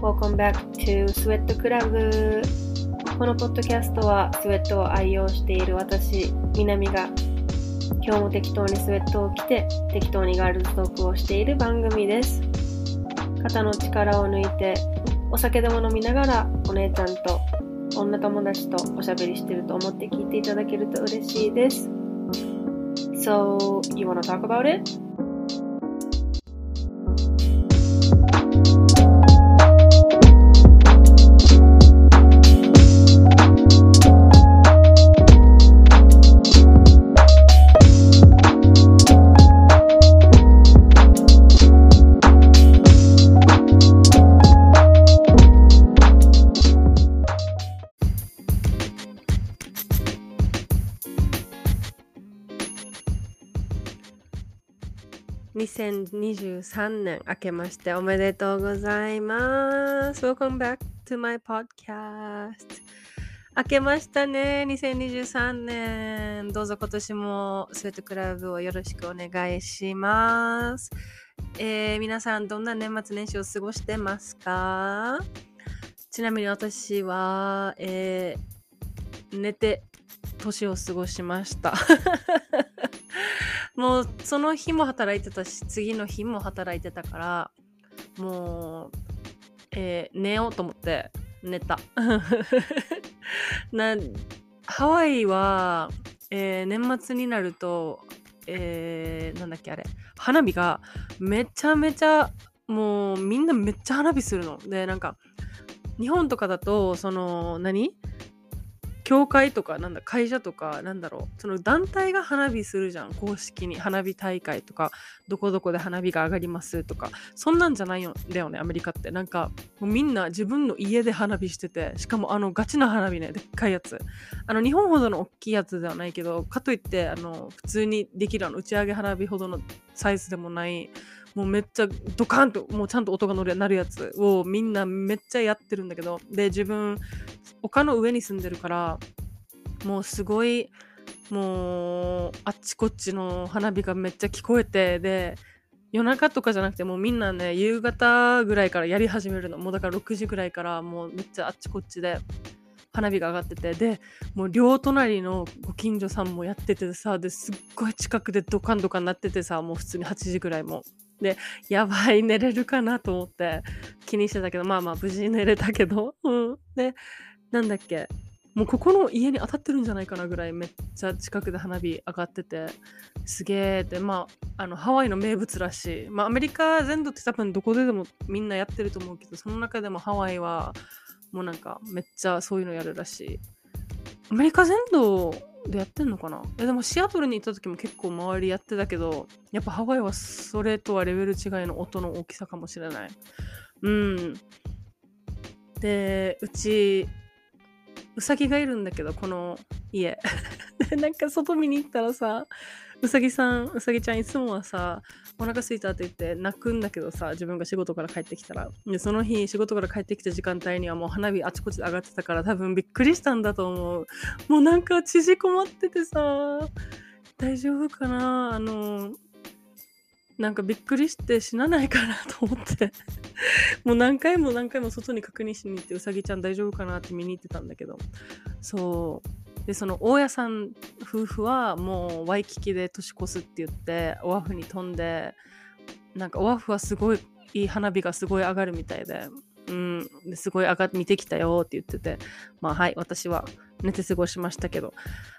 Welcome back to Sweat Club. このポッドキャストはスウェットを愛用している私、南が今日も適当にスウェットを着て適当にガールズトークをしている番組です。肩の力を抜いてお酒でも飲みながらお姉ちゃんと女友達とおしゃべりしてると思って聞いていただけると嬉しいです So, you wanna talk about it? 2023年明けましておめでとうございます。Welcome back to my podcast. 明けましたね2023年。どうぞ今年もスウェットクラブをよろしくお願いします。えー、皆さんどんな年末年始を過ごしてますか？ちなみに私は、えー、寝て年を過ごしました。もうその日も働いてたし次の日も働いてたからもう、えー、寝ようと思って寝た。なハワイは、えー、年末になると、えー、なんだっけあれ。花火がめちゃめちゃもうみんなめっちゃ花火するの。でなんか日本とかだとその何？教会とかなんだ会社とかなんだろう。その団体が花火するじゃん。公式に。花火大会とか。どこどこで花火が上がりますとか。そんなんじゃないんだよねアメリカって。なんかもうみんな自分の家で花火してて。しかもあのガチな花火ね。でっかいやつ。あの日本ほどの大きいやつではないけどかといってあの普通にできるあの打ち上げ花火ほどのサイズでもない。もうめっちゃドカンともうちゃんと音が鳴るやつをみんなめっちゃやってるんだけど。で自分丘の上に住んでるからもうすごいもうあっちこっちの花火がめっちゃ聞こえてで夜中とかじゃなくてもうみんなね夕方ぐらいからやり始めるの。もうだから6時ぐらいからもうめっちゃあっちこっちで花火が上がっててでもう両隣のご近所さんもやっててさですっごい近くでドカンドカンなっててさもう普通に8時ぐらいも。で、やばい、寝れるかなと思って気にしてたけど、まあまあ無事に寝れたけど、うん。で、なんだっけ、もうここの家に当たってるんじゃないかなぐらいめっちゃ近くで花火上がってて、すげえって、まあ、あの、ハワイの名物らしい。まあ、アメリカ全土って多分どこででもみんなやってると思うけど、その中でもハワイは、もうなんかめっちゃそういうのやるらしい。アメリカ全土でやってんのかな？えでもシアトルに行った時も結構周りやってたけどやっぱハワイはそれとはレベル違いの音の大きさかもしれない。うん。でうちうさぎがいるんだけどこの家。でなんか外見に行ったらさうさぎさんうさぎちゃんいつもはさお腹すいたって言って泣くんだけどさ自分が仕事から帰ってきたら。でその日仕事から帰ってきた時間帯にはもう花火あちこちで上がってたから多分びっくりしたんだと思う。もうなんか縮こまっててさ大丈夫かな？あのなんかびっくりして死なないかなと思って。もう何回も何回も外に確認しに行ってうさぎちゃん大丈夫かなって見に行ってたんだけど。そう。でその大家さん夫婦はもうワイキキで年越すって言ってオアフに飛んでなんかオアフはすごいいい花火がすごい上がるみたいで、うん、ですごい上がって見てきたよって言ってて。まあはい私は寝て過ごしましたけど。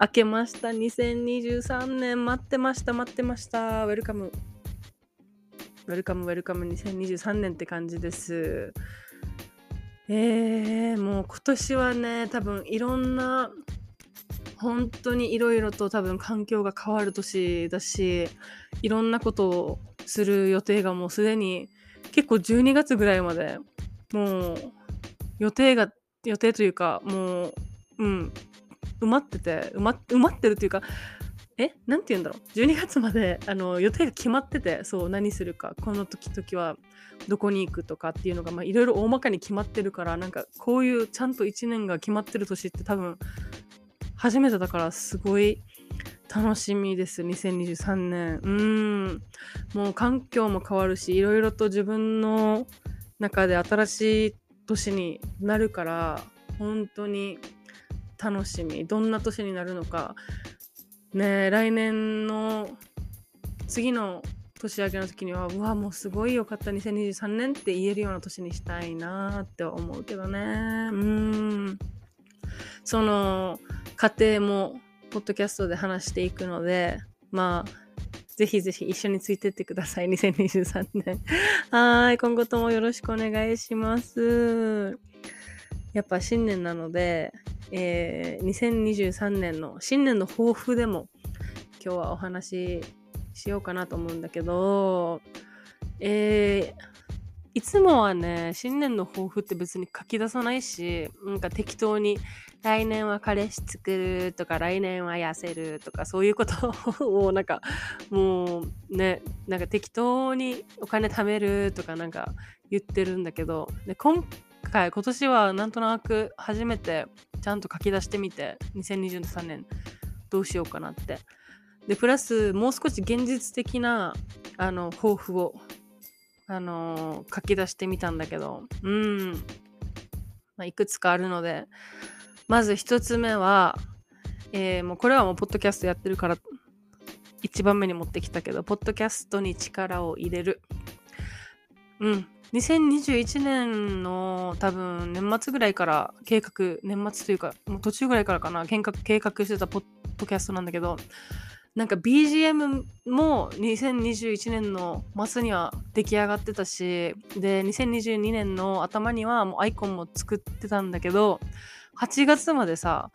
明けました。2023年待ってました待ってました。ウェルカムウェルカムウェルカム2023年って感じです。えー、もう今年はね多分いろんな本当にいろいろと多分環境が変わる年だしいろんなことをする予定がもうすでに結構12月ぐらいまでもう予定が予定というかもううん埋まってて埋ま埋まってるというかえなんて言うんだろう。12月まであの予定が決まっててそう何するか。この時々はどこに行くとかっていうのがいろいろ大まかに決まってるからなんかこういうちゃんと1年が決まってる年って多分初めてだからすごい楽しみです。2023年。うん。もう環境も変わるしいろいろと自分の中で新しい年になるから本当に楽しみ。どんな年になるのかね来年の次の年明けの時にはうわもうすごいよかった。2023年って言えるような年にしたいなって思うけどね。うん。その過程もポッドキャストで話していくのでまあぜひぜひ一緒についてってください。2023年。はい今後ともよろしくお願いします。やっぱ新年なのでえー、2023年の新年の抱負でも今日はお話ししようかなと思うんだけど、えー、いつもはね、新年の抱負って別に書き出さないし、なんか適当に来年は彼氏作るとか来年は痩せるとかそういうことをなんかもうね、なんか適当にお金貯めるとかなんか言ってるんだけど、で今回今年はなんとなく初めてちゃんと書き出してみて2023年どうしようかなって。でプラスもう少し現実的なあの抱負をあの、書き出してみたんだけどうん、まあ、いくつかあるのでまず一つ目は、えー、もうこれはもうポッドキャストやってるから一番目に持ってきたけどポッドキャストに力を入れる。うん。2021年の多分年末ぐらいから計画、年末というか、もう途中ぐらいからかな、計画計画してたポッドキャストなんだけど、なんか BGM も2021年の末には出来上がってたし、で、2022年の頭にはもうアイコンも作ってたんだけど、8月までさ、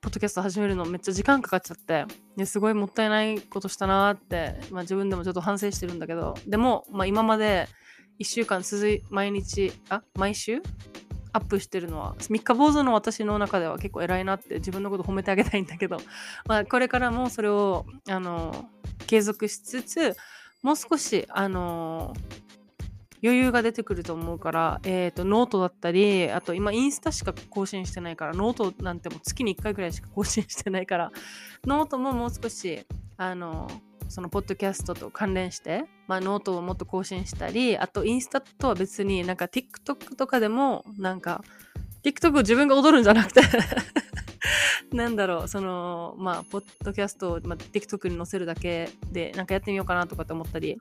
ポッドキャスト始めるのめっちゃ時間かかっちゃって、すごいもったいないことしたなーって、まあ自分でもちょっと反省してるんだけど、でも、まあ今まで1週間続い毎日あ毎週？アップしてるのは三日坊主の私の中では結構偉いなって自分のこと褒めてあげたいんだけど、まあ、これからもそれをあの継続しつつもう少しあの余裕が出てくると思うから、え、ー、と、ノートだったり、あと今インスタしか更新してないから、ノートなんても月に1回ぐらいしか更新してないから、ノートももう少し、あの、そのポッドキャストと関連して、まあ、ノートをもっと更新したりあとインスタとは別になんか TikTok とかでもなんか TikTok を自分が踊るんじゃなくて なんだろうそのまあポッドキャストを、まあ、TikTok に載せるだけでなんかやってみようかなとかって思ったり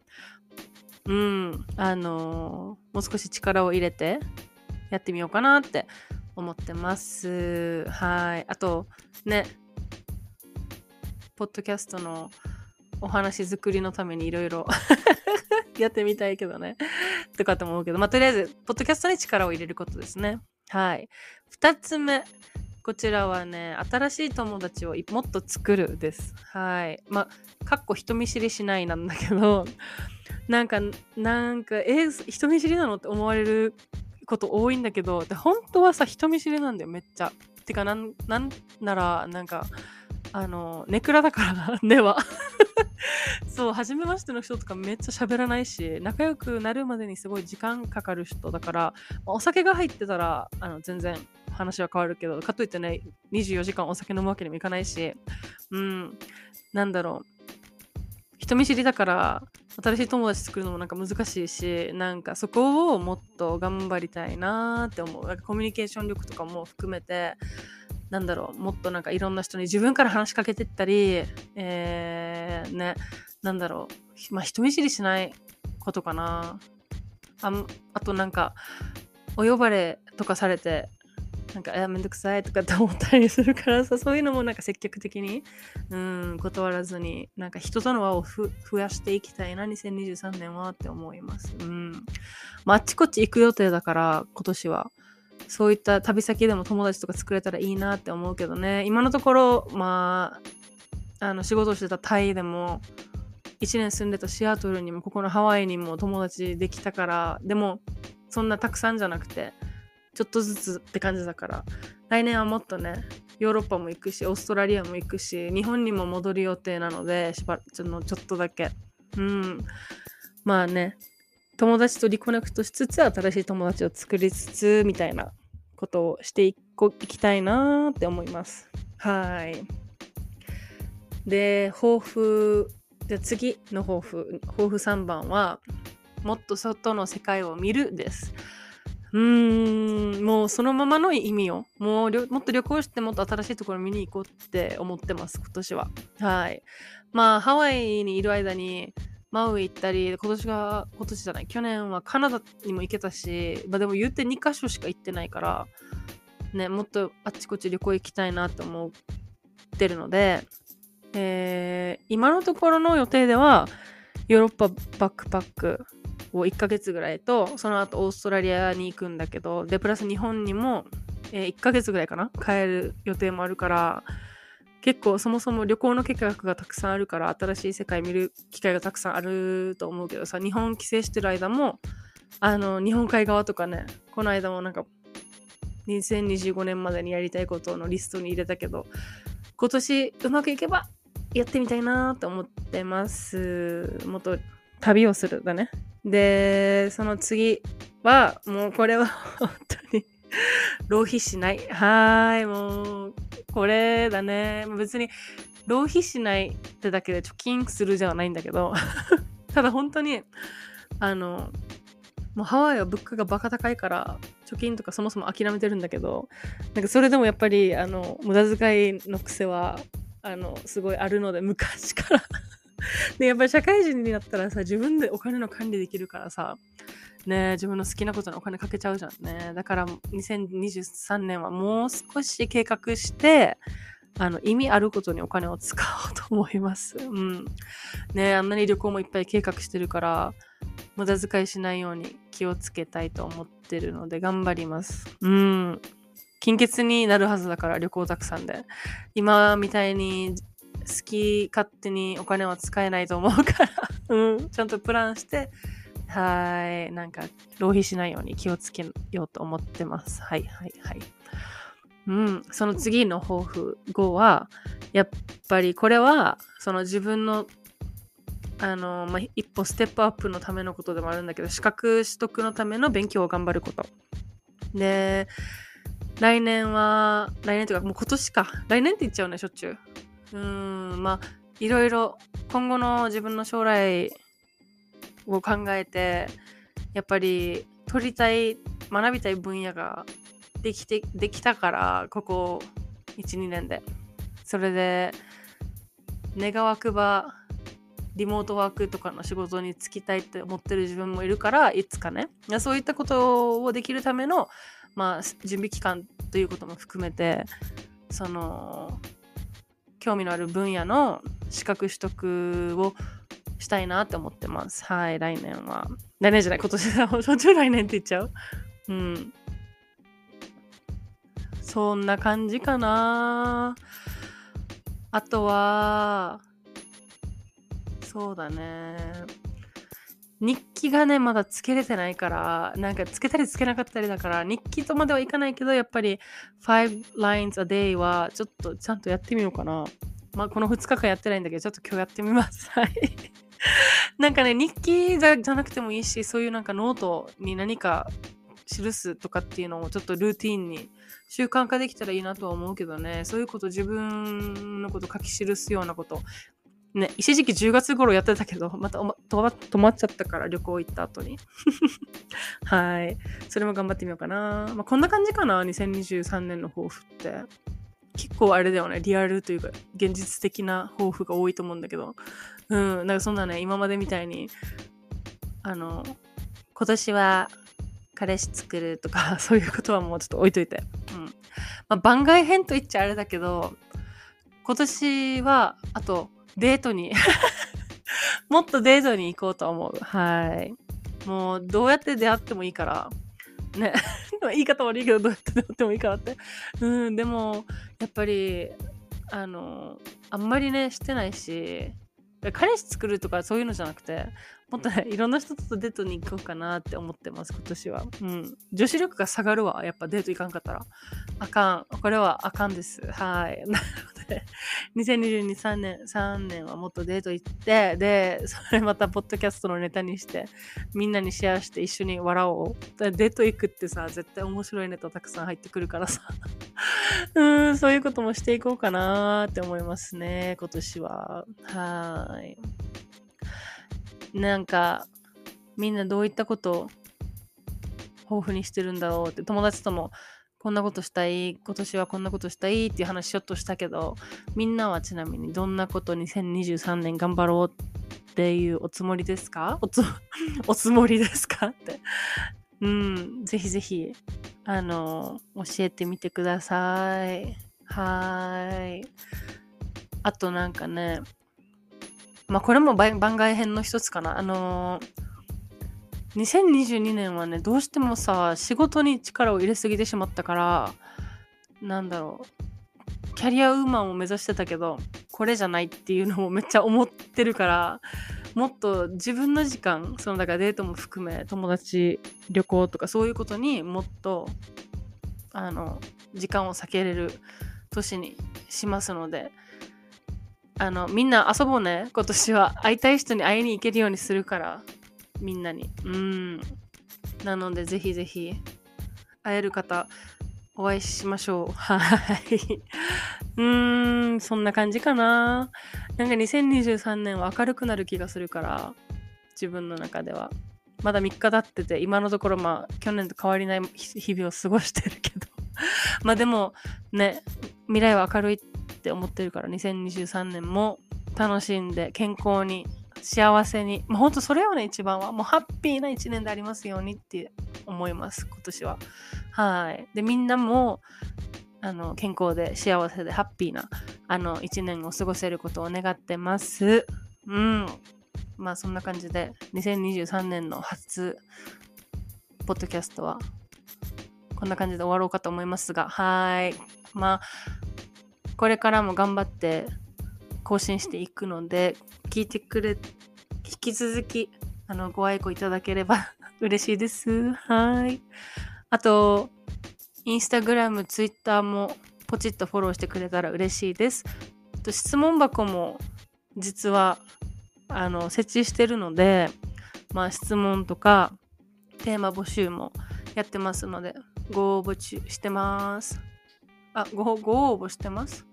うんあのー、もう少し力を入れてやってみようかなって思ってます。はい。あとねポッドキャストのお話作りのためにいろいろ やってみたいけどね。とかと思うけど、まあ、とりあえず、ポッドキャストに力を入れることですね。はい。二つ目。こちらはね、新しい友達をもっと作るです。はい。まあ、かっこ人見知りしないなんだけど、なんか、なんか、えー、人見知りなのって思われること多いんだけど、で本当はさ、人見知りなんだよ、めっちゃ。てか、なん、なんなら、なんか、あの、ネクラだからな、根は。そう、初めましての人とかめっちゃ喋らないし、仲良くなるまでにすごい時間かかる人だから、まあ、お酒が入ってたら、あの、全然話は変わるけど、かといってね、24時間お酒飲むわけにもいかないし、うん、なんだろう。人見知りだから新しい友達作るのもなんか難しいしなんかそこをもっと頑張りたいなって思うなんかコミュニケーション力とかも含めてなんだろう、もっとなんかいろんな人に自分から話しかけてったり、えー、ね、なんだろう、まあ人見知りしないことかな。ああとなんか、お呼ばれとかされて、なんか、え、めんどくさいとかって思ったりするからさ、そういうのもなんか積極的に、うん、断らずに、なんか人との輪を増やしていきたいな、2023年はって思います。うん。まあ、あっちこっち行く予定だから、今年は。そういった旅先でも友達とか作れたらいいなって思うけどね。今のところまああの仕事をしてたタイでも1年住んでたシアトルにもここのハワイにも友達できたからでもそんなたくさんじゃなくてちょっとずつって感じだから来年はもっとねヨーロッパも行くしオーストラリアも行くし日本にも戻る予定なのでしばちょちょっとだけ。うん。まあね友達とリコネクトしつつ新しい友達を作りつつみたいなことをしていきたいなって思いますはいで抱負で次の抱負抱負3番はもっと外の世界を見るですうーん、もうそのままの意味を、もうもっと旅行してもっと新しいところ見に行こうって思ってます、今年は。はい。まあ、ハワイにいる間に、マウイ行ったり、今年が、今年じゃない、去年はカナダにも行けたし、まあでも言って2カ所しか行ってないから、ね、もっとあっちこっち旅行行きたいなって思ってるので、えー、今のところの予定では、ヨーロッパバックパックを1ヶ月ぐらいと、その後オーストラリアに行くんだけど、で、プラス日本にも、えー、1ヶ月ぐらいかな帰る予定もあるから、結構そもそも旅行の計画がたくさんあるから新しい世界見る機会がたくさんあると思うけどさ日本帰省してる間もあの日本海側とかねこの間もなんか2025年までにやりたいことのリストに入れたけど今年うまくいけばやってみたいなと思ってます。もっと旅をするだね。で、その次は、もうこれは 本当に浪費しない。はい、もう、これだね。別に、浪費しないってだけで貯金するじゃないんだけど ただ本当に、あの、もうハワイは物価がバカ高いから貯金とかそもそも諦めてるんだけどなんかそれでもやっぱりあの無駄遣いの癖はあのすごいあるので昔から で、やっぱり社会人になったらさ、自分でお金の管理できるからさ、ね、自分の好きなことにお金かけちゃうじゃんね。だから2023年はもう少し計画して、あの、意味あることにお金を使おうと思います。うん。ね、あんなに旅行もいっぱい計画してるから、無駄遣いしないように気をつけたいと思ってるので頑張ります。うん。金欠になるはずだから旅行たくさんで。今みたいに好き勝手にお金は使えないと思うからうん、ちゃんとプランして、はい、なんか浪費しないように気をつけようと思ってます。はいはいはい。うん、その次の抱負後は、やっぱりこれは、その自分の、あの、まあ、一歩ステップアップのためのことでもあるんだけど、資格取得のための勉強を頑張ること。で、来年は、来年というかもう今年か。来年って言っちゃうね、しょっちゅう。うんまあいろいろ今後の自分の将来を考えてやっぱり取りたい学びたい分野ができてできたからここ12年で。それで願わくばリモートワークとかの仕事に就きたいって思ってる自分もいるからいつかね。そういったことをできるための、まあ、準備期間ということも含めてその興味のある分野の資格取得をしたいなって思ってます。はい、来年は。来年じゃない、今年だ。途中来年って言っちゃう？うん。そんな感じかな。あとは、そうだね。日記がね、まだつけれてないから、なんかつけたりつけなかったりだから、日記とまではいかないけど、やっぱり5 lines a day はちょっとちゃんとやってみようかな。まあ、この2日間やってないんだけど、ちょっと今日やってみます。はい。なんかね、日記じゃなくてもいいし、そういうなんかノートに何か記すとかっていうのをちょっとルーティンに習慣化できたらいいなとは思うけどね、そういうこと自分のこと書き記すようなことね、一時期10月頃やってたけど、また止まっちゃったから旅行行った後に。はい。それも頑張ってみようかな。まあ、こんな感じかな、2023年の抱負って。結構あれだよね、リアルというか、現実的な抱負が多いと思うんだけど。うん、なんかそんなね、今までみたいに、あの、今年は彼氏作るとか、そういうことはもうちょっと置いといて。うん。まあ、番外編と言っちゃあれだけど、今年は、あと、デートに もっとデートに行こうと思う。はい。もう、どうやって出会ってもいいから。ね。言い方悪いけど、どうやって出会ってもいいからって。うん、でも、やっぱり、あの、あんまりね、してないし、彼氏作るとかそういうのじゃなくて、もっとね、いろんな人とデートに行こうかなって思ってます、今年は。うん。女子力が下がるわ、やっぱデート行かんかったら。あかん。これはあかんです。はい。なるほど で、2022、3年、3年はもっとデート行って、で、それまたポッドキャストのネタにして、みんなにシェアして一緒に笑おう。デート行くってさ、絶対面白いネタたくさん入ってくるからさ。うん、そういうこともしていこうかなって思いますね、今年は。はい。なんか、みんなどういったことを豊富にしてるんだろうって、友達ともこんなことしたい、今年はこんなことしたいっていう話ちょっとしたけど、みんなはちなみにどんなこと2023年頑張ろうっていうおつもりですか？おつ、おつもりですかって。うん、ぜひぜひ、あの、教えてみてください。はーい。あとなんかね、まあこれも番外編の一つかな。あのー、2022年はね、どうしてもさ、仕事に力を入れすぎてしまったから、なんだろう。キャリアウーマンを目指してたけど、これじゃないっていうのもめっちゃ思ってるから、もっと自分の時間、そのだからデートも含め、友達、旅行とかそういうことにもっと、あの、時間を避けれる年にしますので、あの、みんな遊ぼうね。今年は。会いたい人に会いに行けるようにするから。みんなに。うん。なので、ぜひぜひ、会える方、お会いしましょう。はい。うーん、そんな感じかな。なんか2023年は明るくなる気がするから、自分の中では。まだ3日経ってて、今のところまあ、去年と変わりない日々を過ごしてるけど。まあでも、ね、未来は明るいって思ってるから2023年も楽しんで健康に幸せに、まあ、本当それをね一番は。もうハッピーな一年でありますようにって思います今年は。はい。でみんなもあの健康で幸せでハッピーなあの一年を過ごせることを願ってます。うん。まあそんな感じで2023年の初ポッドキャストはこんな感じで終わろうかと思いますが。はい。まあこれからも頑張って更新していくので、聞いてくれ、引き続き、あの、ご愛顧いただければ 嬉しいです。はい。あと、インスタグラム、ツイッターもポチッとフォローしてくれたら嬉しいです。と質問箱も実はあの設置してるので、まあ、質問とかテーマ募集もやってますのでご応募してます。あごご応募してます？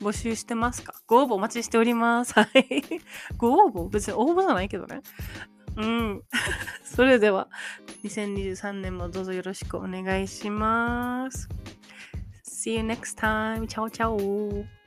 募集してますか？ご応募お待ちしております。はい。ご応募？別に応募じゃないけどね。うん。それでは、2023年もどうぞよろしくお願いします。See you next time. Ciao, ciao.。